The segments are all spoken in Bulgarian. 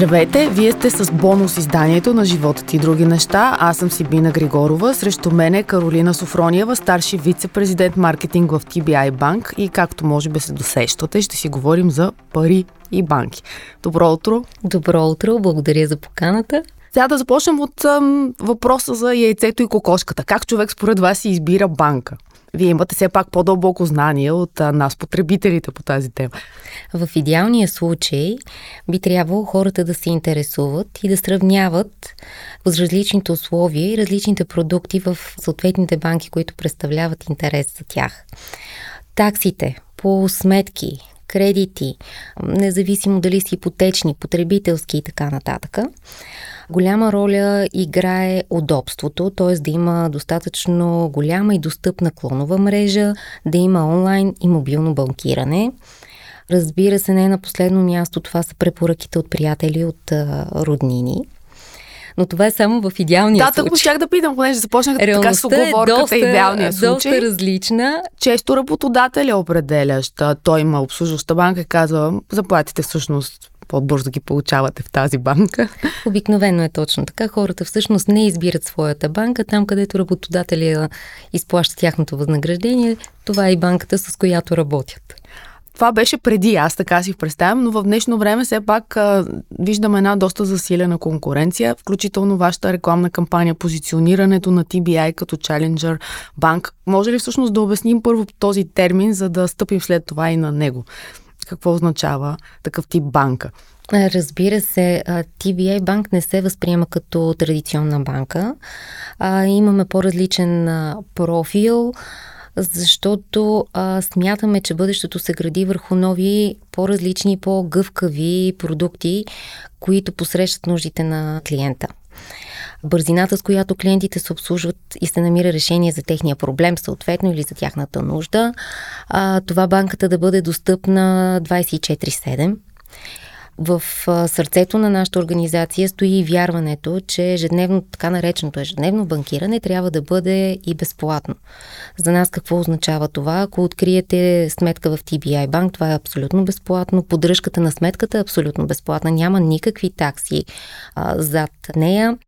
Здравейте, вие сте с бонус изданието на живота ти и други неща. Аз съм Сибина Григорова, срещу мен е Каролина Софрониева, старши вице-президент маркетинг в TBI Банк и както може би се досещате, ще си говорим за пари и банки. Добро утро! Добро утро, благодаря за поканата. Сега да започнем от ам, въпроса за яйцето и кокошката. Как човек според вас си избира банка? Вие имате все пак по-дълбоко знание от а, нас, потребителите по тази тема. В идеалния случай би трябвало хората да се интересуват и да сравняват с различните условия и различните продукти в съответните банки, които представляват интерес за тях. Таксите по сметки, кредити, независимо дали си ипотечни, потребителски и така нататък. Голяма роля играе удобството, т.е. да има достатъчно голяма и достъпна клонова мрежа, да има онлайн и мобилно банкиране. Разбира се, не на последно място това са препоръките от приятели от а, роднини. Но това е само в идеалния да, случай. Да, щях да питам, понеже започнах така с оговорката е доста, идеалния случай. доста различна. Често работодателя определящ. Той има обслужваща банка и казва, заплатите всъщност по-бързо ги получавате в тази банка. Обикновено е точно така. Хората всъщност не избират своята банка. Там, където работодателя изплаща тяхното възнаграждение, това е и банката, с която работят. Това беше преди, аз така си представям, но в днешно време все пак а, виждам една доста засилена конкуренция, включително вашата рекламна кампания, позиционирането на TBI като Challenger банк. Може ли всъщност да обясним първо този термин, за да стъпим след това и на него? Какво означава такъв тип банка? Разбира се, TBA банк не се възприема като традиционна банка. Имаме по-различен профил, защото а, смятаме, че бъдещето се гради върху нови, по-различни, по-гъвкави продукти, които посрещат нуждите на клиента бързината, с която клиентите се обслужват и се намира решение за техния проблем, съответно или за тяхната нужда. А, това банката да бъде достъпна 24-7 в сърцето на нашата организация стои и вярването, че ежедневно, така нареченото ежедневно банкиране трябва да бъде и безплатно. За нас какво означава това? Ако откриете сметка в TBI банк, това е абсолютно безплатно. Поддръжката на сметката е абсолютно безплатна. Няма никакви такси а, зад нея.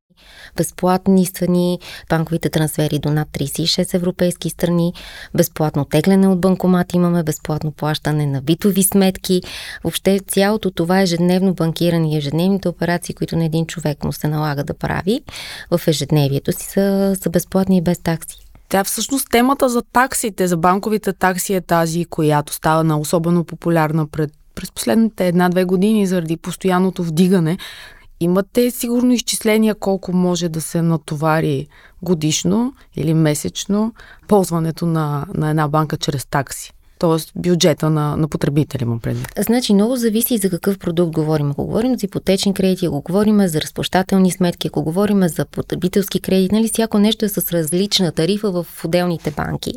Безплатни са ни банковите трансфери до над 36 европейски страни, безплатно тегляне от банкомат имаме, безплатно плащане на битови сметки. Въобще цялото това ежедневно банкиране и ежедневните операции, които на един човек му се налага да прави в ежедневието си са, са безплатни и без такси. Тя всъщност темата за таксите, за банковите такси е тази, която става на особено популярна пред, през последните една-две години заради постоянното вдигане Имате сигурно изчисления колко може да се натовари годишно или месечно ползването на, на една банка чрез такси? т.е. бюджета на, на потребителя му преди. Значи много зависи за какъв продукт говорим. Ако говорим за ипотечни кредити, ако говорим за разплащателни сметки, ако говорим за потребителски кредит, нали всяко нещо е с различна тарифа в отделните банки.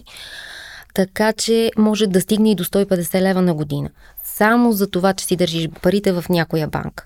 Така че може да стигне и до 150 лева на година. Само за това, че си държиш парите в някоя банка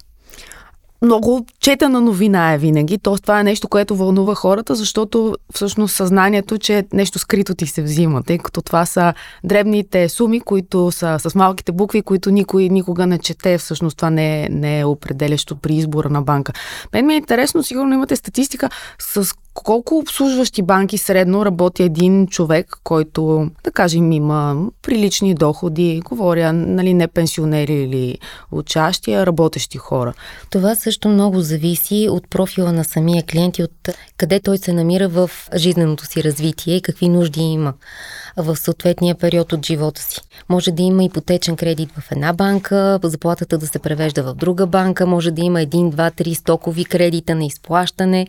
много четена новина е винаги. Тоест, това е нещо, което вълнува хората, защото всъщност съзнанието, че нещо скрито ти се взима, тъй като това са дребните суми, които са с малките букви, които никой никога не чете. Всъщност това не е, не е определящо при избора на банка. Мен ми е интересно, сигурно имате статистика с колко обслужващи банки средно работи един човек, който, да кажем, има прилични доходи, говоря, нали, не пенсионери или учащи, а работещи хора? Това също много зависи от профила на самия клиент и от къде той се намира в жизненото си развитие и какви нужди има в съответния период от живота си. Може да има ипотечен кредит в една банка, заплатата да се превежда в друга банка, може да има един, два, три стокови кредита на изплащане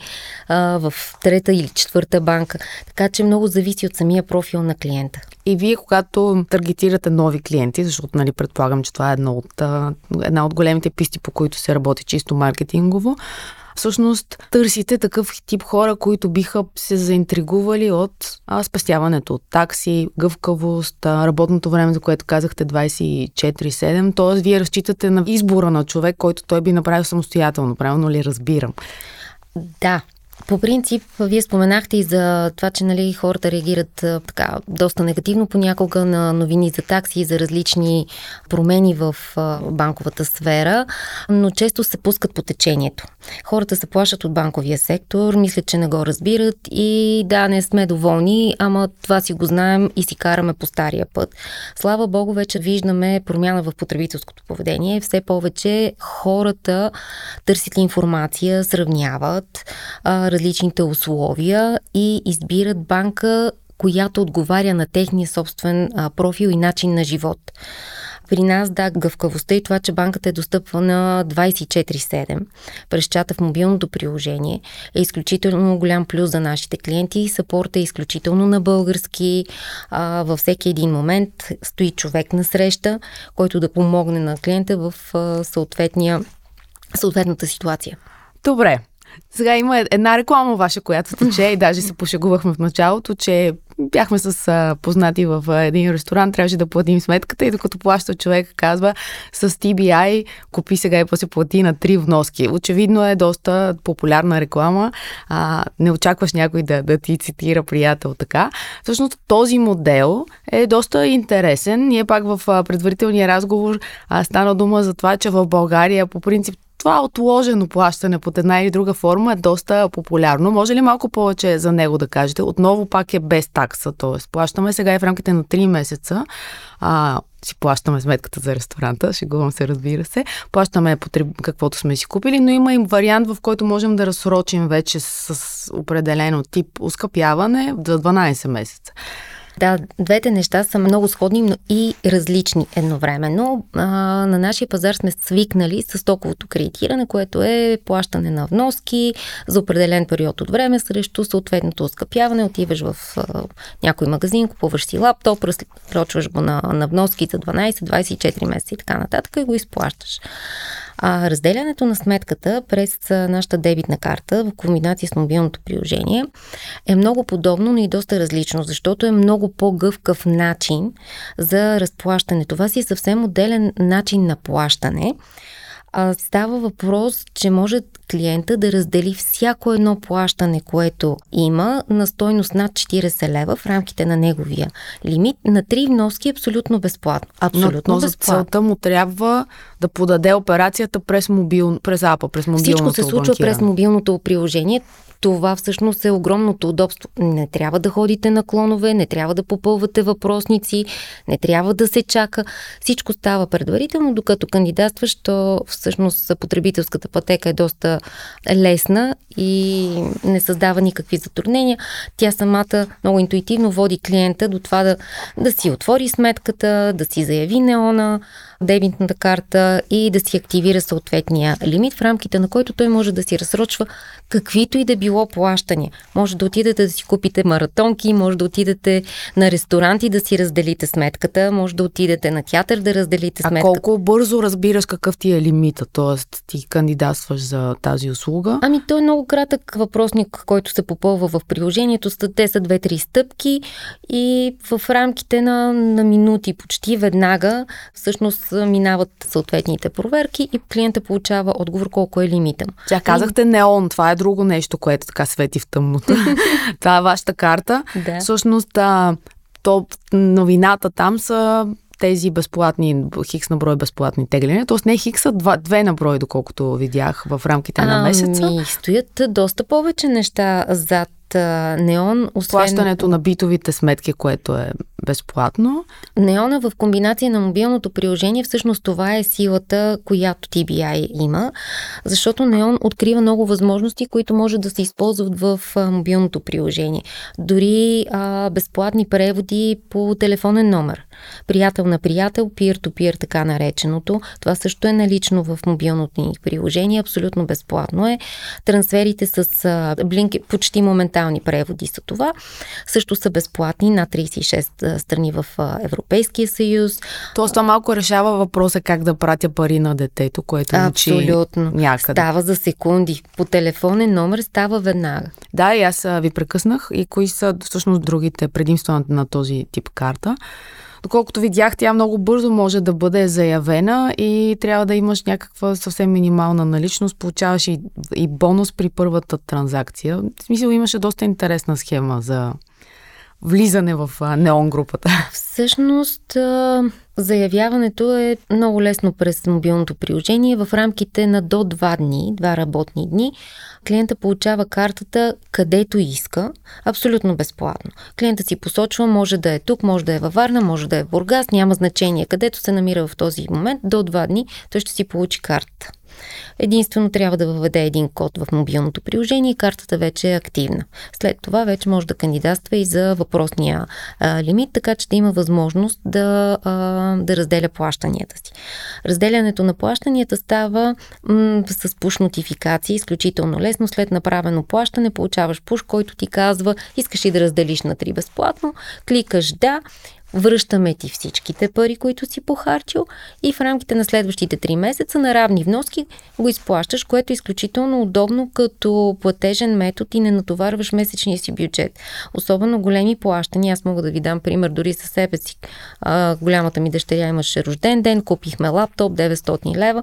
а, в трета или четвърта банка. Така че много зависи от самия профил на клиента. И вие, когато таргетирате нови клиенти, защото нали, предполагам, че това е едно от, една от големите писти, по които се работи чисто маркетингово, всъщност търсите такъв тип хора, които биха се заинтригували от а, спестяването от такси, гъвкавост, а, работното време, за което казахте 24-7. Т.е. вие разчитате на избора на човек, който той би направил самостоятелно. Правилно ли разбирам? Да, По принцип, вие споменахте и за това, че нали, хората реагират така доста негативно понякога на новини за такси и за различни промени в банковата сфера, но често се пускат по течението. Хората се плашат от банковия сектор, мислят, че не го разбират и да, не сме доволни, ама това си го знаем и си караме по стария път. Слава Богу, вече виждаме промяна в потребителското поведение. Все повече хората търсят информация, сравняват различните условия и избират банка, която отговаря на техния собствен профил и начин на живот. При нас, да, гъвкавостта и това, че банката е достъпва на 24-7 през чата в мобилното приложение е изключително голям плюс за нашите клиенти. Съпорта е изключително на български. А, във всеки един момент стои човек на среща, който да помогне на клиента в а, съответния, съответната ситуация. Добре, сега има една реклама ваша, която тече и даже се пошегувахме в началото, че бяхме с а, познати в а, един ресторант, трябваше да платим сметката и докато плаща човек казва с TBI купи сега и после плати на три вноски. Очевидно е доста популярна реклама. А, не очакваш някой да, да ти цитира приятел така. Всъщност този модел е доста интересен. Ние пак в а, предварителния разговор а, стана дума за това, че в България по принцип това отложено плащане под една или друга форма е доста популярно. Може ли малко повече за него да кажете? Отново пак е без такса, т.е. плащаме сега и в рамките на 3 месеца. А, си плащаме сметката за ресторанта, шегувам се, разбира се. Плащаме потреб... каквото сме си купили, но има и вариант, в който можем да разсрочим вече с определено тип ускъпяване за 12 месеца. Да, двете неща са много сходни, но и различни едновременно. А, на нашия пазар сме свикнали с токовото кредитиране, което е плащане на вноски за определен период от време срещу съответното оскъпяване. Отиваш в а, някой магазин, купуваш си лаптоп, разсрочваш го на, на вноски за 12-24 месеца и така нататък и го изплащаш. А разделянето на сметката през нашата дебитна карта в комбинация с мобилното приложение е много подобно, но и доста различно, защото е много по-гъвкав начин за разплащане. Това си е съвсем отделен начин на плащане а, става въпрос, че може клиента да раздели всяко едно плащане, което има на стойност над 40 лева в рамките на неговия лимит на три вноски абсолютно безплатно. Абсолютно но, но за целта му трябва да подаде операцията през, мобил, през апа, през мобилното Всичко се случва банкиране. през мобилното приложение това всъщност е огромното удобство. Не трябва да ходите на клонове, не трябва да попълвате въпросници, не трябва да се чака. Всичко става предварително, докато кандидатстваш, то всъщност потребителската пътека е доста лесна и не създава никакви затруднения. Тя самата много интуитивно води клиента до това да, да си отвори сметката, да си заяви неона, дебитната карта и да си активира съответния лимит, в рамките на който той може да си разсрочва каквито и да било плащания. Може да отидете да си купите маратонки, може да отидете на ресторанти да си разделите сметката, може да отидете на театър да разделите сметката. А колко бързо разбираш какъв ти е лимита, т.е. ти кандидатстваш за тази услуга? Ами той е много кратък въпросник, който се попълва в приложението. Те са две-три стъпки и в рамките на, на минути, почти веднага, всъщност минават съответните проверки и клиента получава отговор колко е лимита. Тя казахте неон, това е друго нещо, което така свети в тъмното. това е вашата карта. Да. Всъщност, а, то, новината там са тези безплатни, хикс на брой безплатни тегляния. Тоест не хикс, а два, две на брой, доколкото видях в рамките на месеца. Ами, стоят доста повече неща зад неон, освен... Плащането на битовите сметки, което е безплатно. Неона в комбинация на мобилното приложение, всъщност това е силата, която TBI има, защото Неон открива много възможности, които може да се използват в мобилното приложение. Дори а, безплатни преводи по телефонен номер. Приятел на приятел, peer-to-peer, така нареченото. Това също е налично в мобилното ни приложение, абсолютно безплатно е. Трансферите с а, блинки, почти моментални преводи са това. Също са безплатни на 36 страни в Европейския съюз. Тоест това малко решава въпроса как да пратя пари на детето, което Абсолютно. някъде. Става за секунди. По телефонен номер става веднага. Да, и аз ви прекъснах. И кои са всъщност другите предимства на този тип карта? Доколкото видях, тя много бързо може да бъде заявена и трябва да имаш някаква съвсем минимална наличност. Получаваш и, и бонус при първата транзакция. В смисъл имаше доста интересна схема за влизане в неон групата? Всъщност, заявяването е много лесно през мобилното приложение. В рамките на до два дни, два работни дни, клиента получава картата където иска, абсолютно безплатно. Клиента си посочва, може да е тук, може да е във Варна, може да е в Бургас, няма значение. Където се намира в този момент, до два дни той ще си получи карта. Единствено трябва да въведе един код в мобилното приложение и картата вече е активна. След това вече може да кандидатства и за въпросния а, лимит, така че да има възможност да, а, да разделя плащанията си. Разделянето на плащанията става м- с пуш нотификации, изключително лесно. След направено плащане получаваш пуш, който ти казва, искаш ли да разделиш на три безплатно, кликаш да, Връщаме ти всичките пари, които си похарчил и в рамките на следващите 3 месеца на равни вноски го изплащаш, което е изключително удобно като платежен метод и не натоварваш месечния си бюджет. Особено големи плащания, аз мога да ви дам пример дори със себе си. А, голямата ми дъщеря имаше рожден ден, купихме лаптоп 900 лева.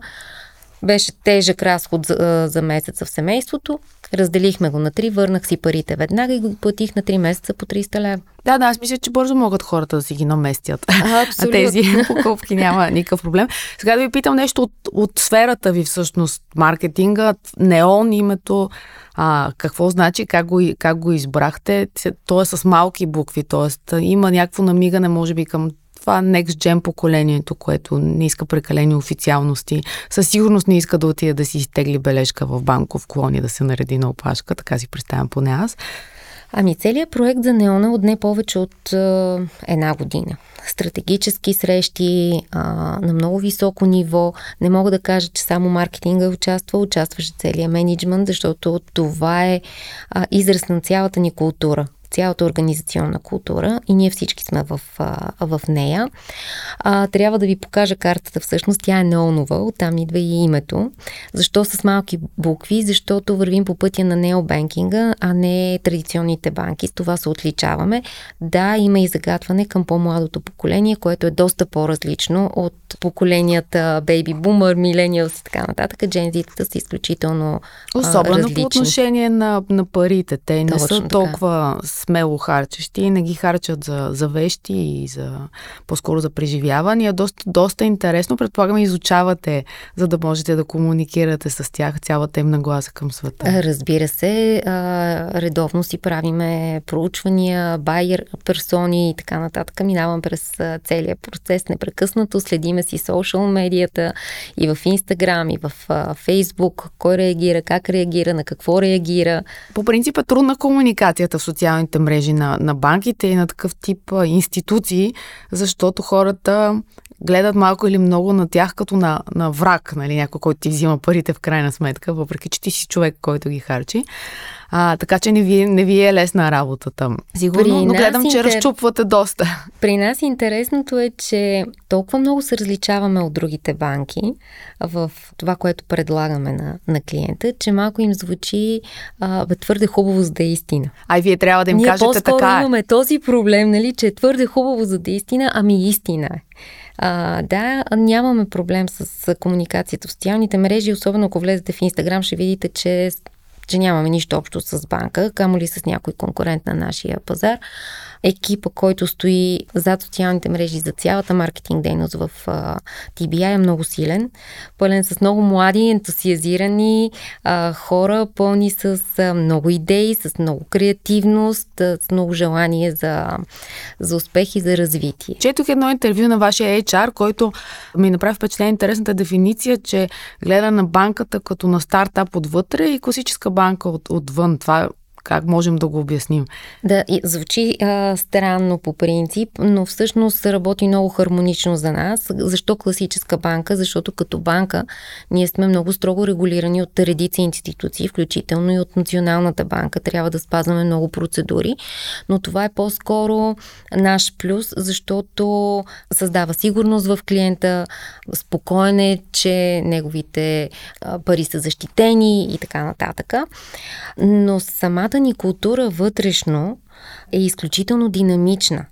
Беше тежък разход за, за месеца в семейството. Разделихме го на три, върнах си парите веднага и го платих на три месеца по 300 лева. Да, да, аз мисля, че бързо могат хората да си ги наместят. А, а тези покупки няма никакъв проблем. Сега да ви питам нещо от, от сферата ви всъщност, маркетинга, неон името, а, какво значи, как го, как го избрахте? То е с малки букви, т.е. има някакво намигане, може би, към това Next Gen поколението, което не иска прекалени официалности, със сигурност не иска да отиде да си изтегли бележка в банков клон и да се нареди на опашка, така си представям поне аз. Ами целият проект за Неона отне повече от е, една година. Стратегически срещи а, на много високо ниво. Не мога да кажа, че само маркетинга участвал, участваше целият менеджмент, защото това е а, израз на цялата ни култура цялата организационна култура и ние всички сме в, в нея. А, трябва да ви покажа картата всъщност. Тя е неонова, оттам идва и името. Защо с малки букви? Защото вървим по пътя на необанкинга, а не традиционните банки. С това се отличаваме. Да, има и загатване към по-младото поколение, което е доста по-различно от поколенията Baby Boomer, Millennials и така нататък. Джензитата са изключително Особено а, различни. по отношение на, на парите. Те не Точно са толкова така смело харчещи и не ги харчат за, за вещи и за по-скоро за преживявания. Доста, доста интересно. Предполагам, изучавате, за да можете да комуникирате с тях цялата им нагласа към света. Разбира се, редовно си правиме проучвания, байер, персони и така нататък. Минавам през целия процес непрекъснато. Следиме си социал медията и в Инстаграм, и в Фейсбук, кой реагира, как реагира, на какво реагира. По принцип е трудна комуникацията в социалните мрежи на, на банките и на такъв тип институции, защото хората гледат малко или много на тях като на, на враг, нали, някой, който ти взима парите в крайна сметка, въпреки че ти си човек, който ги харчи. А, така че не ви, не ви е лесна работата. Сигурно, но гледам, че интер... разчупвате доста. При нас интересното е, че толкова много се различаваме от другите банки в това, което предлагаме на, на клиента, че малко им звучи а, бе, твърде хубаво за да е истина. А и вие трябва да им Ние кажете така. Ние имаме този проблем, нали, че е твърде хубаво за да е истина, ами истина е. А, да, нямаме проблем с комуникацията в социалните мрежи, особено ако влезете в Инстаграм, ще видите, че че нямаме нищо общо с банка, камо ли с някой конкурент на нашия пазар екипа, който стои зад социалните мрежи за цялата маркетинг дейност в TBI е много силен, пълен с много млади, ентусиазирани а, хора, пълни с а, много идеи, с много креативност, а, с много желание за, за успех и за развитие. Четох едно интервю на вашия HR, който ми направи впечатление интересната дефиниция, че гледа на банката като на стартап отвътре и класическа банка от, отвън. Това как можем да го обясним? Да, звучи а, странно по принцип, но всъщност работи много хармонично за нас. Защо класическа банка? Защото като банка ние сме много строго регулирани от редици институции, включително и от Националната банка. Трябва да спазваме много процедури, но това е по-скоро наш плюс, защото създава сигурност в клиента, спокоен е, че неговите пари са защитени и така нататък. Но самата ни култура вътрешно е изключително динамична.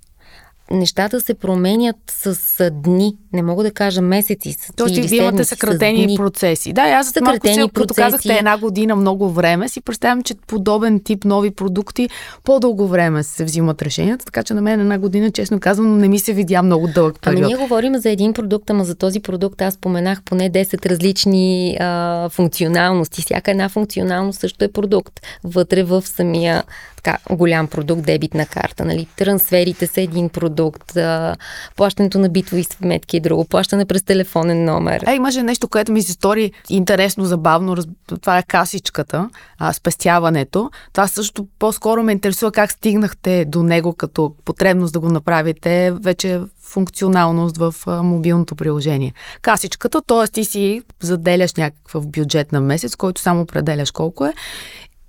Нещата се променят с дни, не мога да кажа месеци. Тоест, вие имате съкратени процеси. Да, аз за малко си, като казахте една година много време, си представям, че подобен тип нови продукти по-дълго време се взимат решенията, така че на мен една година, честно казвам, не ми се видя много дълъг период. Ами ние говорим за един продукт, ама за този продукт аз споменах поне 10 различни а, функционалности. Всяка една функционалност също е продукт. Вътре в самия така, голям продукт, дебитна карта. Нали? Трансферите са един продукт, а, плащането на битови сметки е друго, плащане през телефонен номер. Е, имаше нещо, което ми се стори интересно, забавно. Това е касичката, а, спестяването. Това също по-скоро ме интересува как стигнахте до него като потребност да го направите вече функционалност в а, мобилното приложение. Касичката, т.е. ти си заделяш някакъв бюджет на месец, който само определяш колко е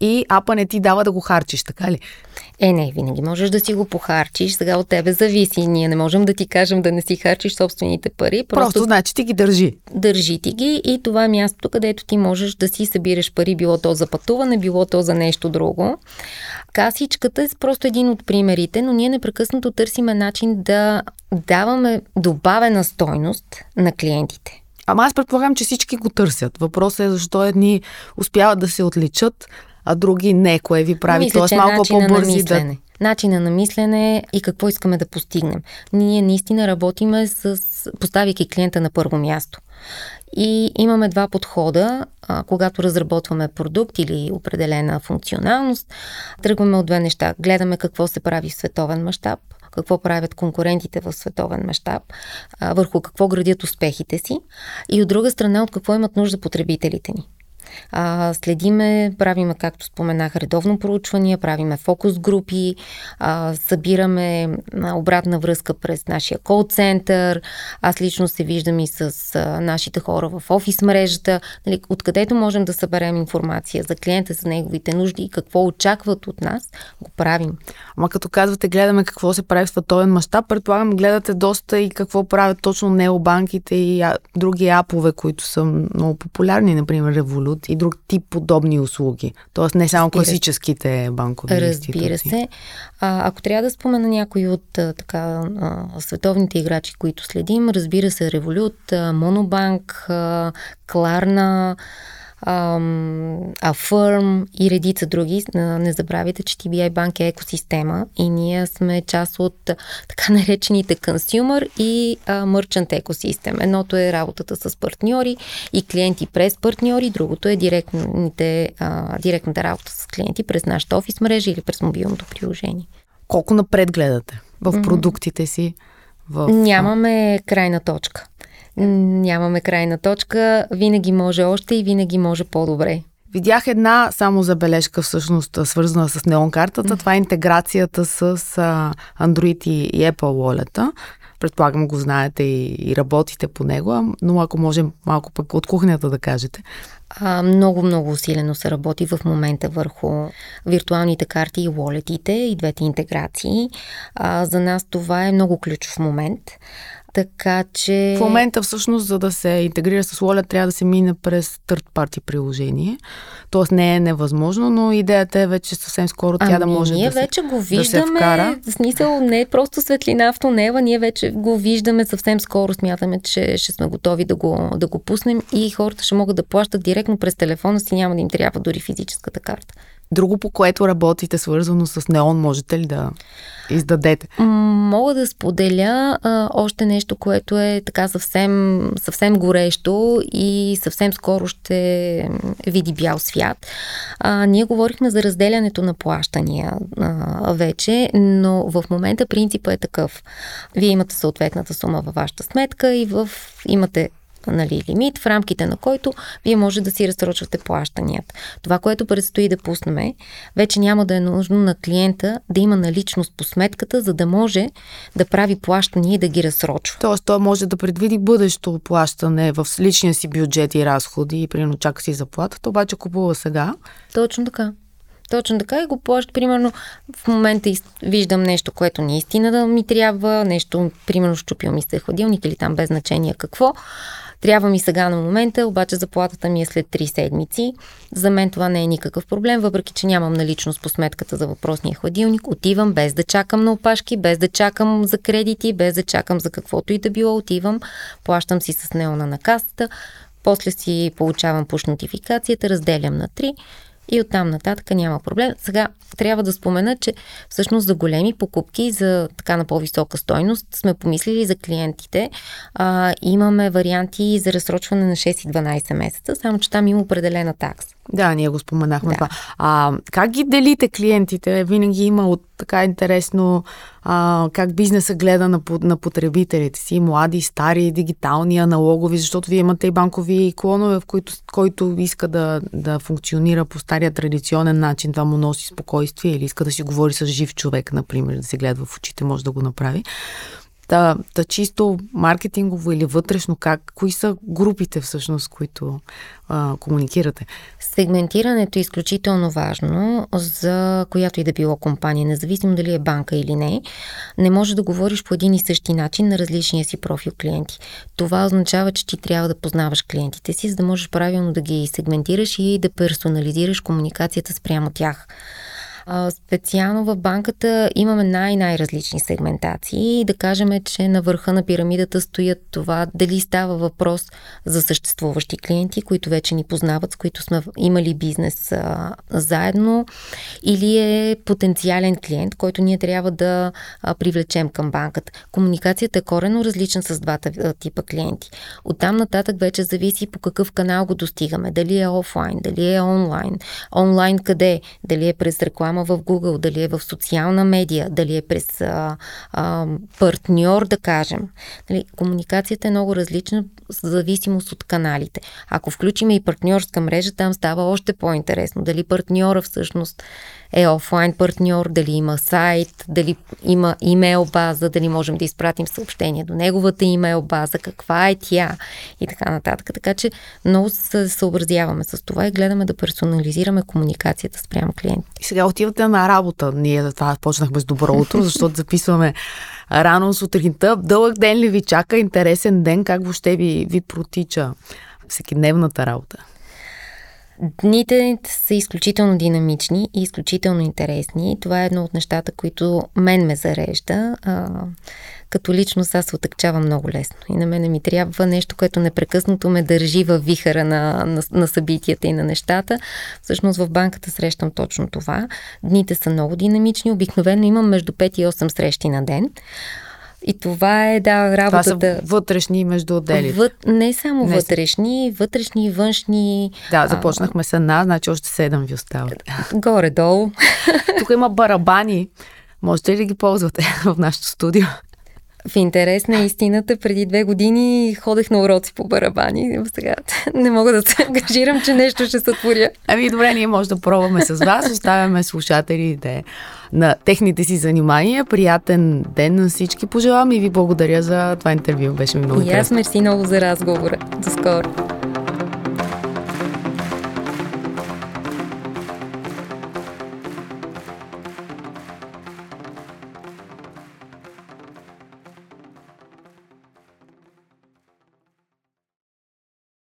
и апа не ти дава да го харчиш, така ли? Е, не, винаги можеш да си го похарчиш. Сега от тебе зависи. Ние не можем да ти кажем да не си харчиш собствените пари. Просто, просто значи ти ги държи. Държи ти ги и това е мястото, където ти можеш да си събираш пари, било то за пътуване, било то за нещо друго. Касичката е просто един от примерите, но ние непрекъснато търсиме начин да даваме добавена стойност на клиентите. Ама аз предполагам, че всички го търсят. Въпросът е защо едни успяват да се отличат, а други не, кое ви прави. Мисля, Тоест малко по-бързи да... Начина на мислене и какво искаме да постигнем. Ние наистина работиме с, поставяйки клиента на първо място. И имаме два подхода, а, когато разработваме продукт или определена функционалност. Тръгваме от две неща. Гледаме какво се прави в световен мащаб, какво правят конкурентите в световен мащаб, върху какво градят успехите си и от друга страна от какво имат нужда потребителите ни. А, следиме, правиме, както споменах, редовно проучвания, правиме фокус групи, а, събираме обратна връзка през нашия кол център. Аз лично се виждам и с а, нашите хора в офис мрежата, нали, откъдето можем да съберем информация за клиента, за неговите нужди и какво очакват от нас, го правим. Ама като казвате, гледаме какво се прави в световен мащаб, предполагам, гледате доста и какво правят точно необанките и други апове, които са много популярни, например Revolut и друг тип подобни услуги. Тоест не само Разбира класическите банкови Разбира институции. се. А, ако трябва да спомена някои от така, световните играчи, които следим, разбира се, Revolut, Монобанк, Кларна, Affirm и редица други. Не забравяйте, че TBI Bank е екосистема и ние сме част от така наречените consumer и merchant екосистем. Едното е работата с партньори и клиенти през партньори, другото е директните, директната работа с клиенти през нашата офис мрежа или през мобилното приложение. Колко напред гледате в продуктите си? В... Нямаме крайна точка. Нямаме крайна точка. Винаги може още и винаги може по-добре. Видях една само забележка, всъщност, свързана с неон картата. Mm. Това е интеграцията с Android и, Apple Wallet. Предполагам го знаете и, и работите по него, но ако може малко пък от кухнята да кажете. А, много, много усилено се работи в момента върху виртуалните карти и волетите и двете интеграции. А, за нас това е много ключов момент. Така че... В момента всъщност, за да се интегрира с Wallet, трябва да се мине през third party приложение. Тоест не е невъзможно, но идеята е вече съвсем скоро тя ами, да може ние да вече се, го виждаме, да се вкара. В смисъл не е просто светлина в тунела, ние вече го виждаме съвсем скоро. Смятаме, че ще сме готови да го, да го пуснем и хората ще могат да плащат директно през телефона си, няма да им трябва дори физическата карта. Друго, по което работите, свързано с неон, можете ли да издадете? Мога да споделя а, още нещо, което е така съвсем, съвсем горещо и съвсем скоро ще види бял свят. А, ние говорихме за разделянето на плащания а, вече, но в момента принципът е такъв. Вие имате съответната сума във вашата сметка и в, имате нали, лимит, в рамките на който вие може да си разсрочвате плащанията. Това, което предстои да пуснем, вече няма да е нужно на клиента да има наличност по сметката, за да може да прави плащания и да ги разсрочва. Тоест, той може да предвиди бъдещо плащане в личния си бюджет и разходи и примерно чака си заплатата, обаче купува сега. Точно така. Точно така и го плаща. Примерно в момента виждам нещо, което наистина да ми трябва, нещо, примерно щупил ми се хладилник или там без значение какво Трябва ми сега на момента, обаче заплатата ми е след 3 седмици. За мен това не е никакъв проблем, въпреки че нямам наличност по сметката за въпросния хладилник. Отивам без да чакам на опашки, без да чакам за кредити, без да чакам за каквото и да било. Отивам, плащам си с неона на касата, после си получавам пуш нотификацията, разделям на 3 и оттам нататък няма проблем. Сега трябва да спомена, че всъщност за големи покупки, за така на по-висока стойност, сме помислили за клиентите. А, имаме варианти за разсрочване на 6 и 12 месеца, само че там има определена такса. Да, ние го споменахме да. това. А, как ги делите клиентите? Винаги има от така интересно а, как бизнеса гледа на, на потребителите си, млади, стари, дигитални, аналогови, защото вие имате и банкови клонове, в които, който иска да, да функционира по стария традиционен начин, това му носи спокойствие или иска да си говори с жив човек, например, да се гледа в очите, може да го направи. Та, та чисто маркетингово или вътрешно, как, кои са групите всъщност, които а, комуникирате? Сегментирането е изключително важно за която и да било компания, независимо дали е банка или не. Не може да говориш по един и същи начин на различния си профил клиенти. Това означава, че ти трябва да познаваш клиентите си, за да можеш правилно да ги сегментираш и да персонализираш комуникацията спрямо тях. Специално в банката имаме най-най-различни сегментации. Да кажем, че на върха на пирамидата стоят това дали става въпрос за съществуващи клиенти, които вече ни познават, с които сме имали бизнес а, заедно, или е потенциален клиент, който ние трябва да а, привлечем към банката. Комуникацията е корено различна с двата а, типа клиенти. Оттам нататък вече зависи по какъв канал го достигаме. Дали е офлайн, дали е онлайн. Онлайн къде? Дали е през реклама реклама в Google, дали е в социална медия, дали е през а, а, партньор, да кажем. Нали, комуникацията е много различна в зависимост от каналите. Ако включим и партньорска мрежа, там става още по-интересно. Дали партньора всъщност е офлайн партньор, дали има сайт, дали има имейл база, дали можем да изпратим съобщение до неговата имейл база, каква е тя и така нататък. Така че много се съобразяваме с това и гледаме да персонализираме комуникацията спрямо клиента. И сега отивате на работа. Ние за това почнахме с добро утро, защото записваме рано сутринта. Дълъг ден ли ви чака? Интересен ден? Как въобще ви, ви протича всекидневната работа? Дните са изключително динамични и изключително интересни. Това е едно от нещата, които мен ме зарежда. А, като личност аз се отъкчавам много лесно. И на мене ми трябва нещо, което непрекъснато ме държи във вихара на, на, на събитията и на нещата. Всъщност в банката срещам точно това. Дните са много динамични. Обикновено имам между 5 и 8 срещи на ден. И това е, да, работата. Това са вътрешни между отдели. Вът... Не само не вътрешни, вътрешни и външни. Да, започнахме с една, значи още седем ви остават. Горе-долу. Тук има барабани. Можете ли да ги ползвате в нашото студио? В интерес на истината, преди две години ходех на уроци по барабани. Сега не мога да се ангажирам, че нещо ще сътворя. Ами добре, ние може да пробваме с вас. Оставяме слушателите на техните си занимания. Приятен ден на всички пожелавам и ви благодаря за това интервю. Беше ми много интересно. И аз мерси много за разговора. До скоро.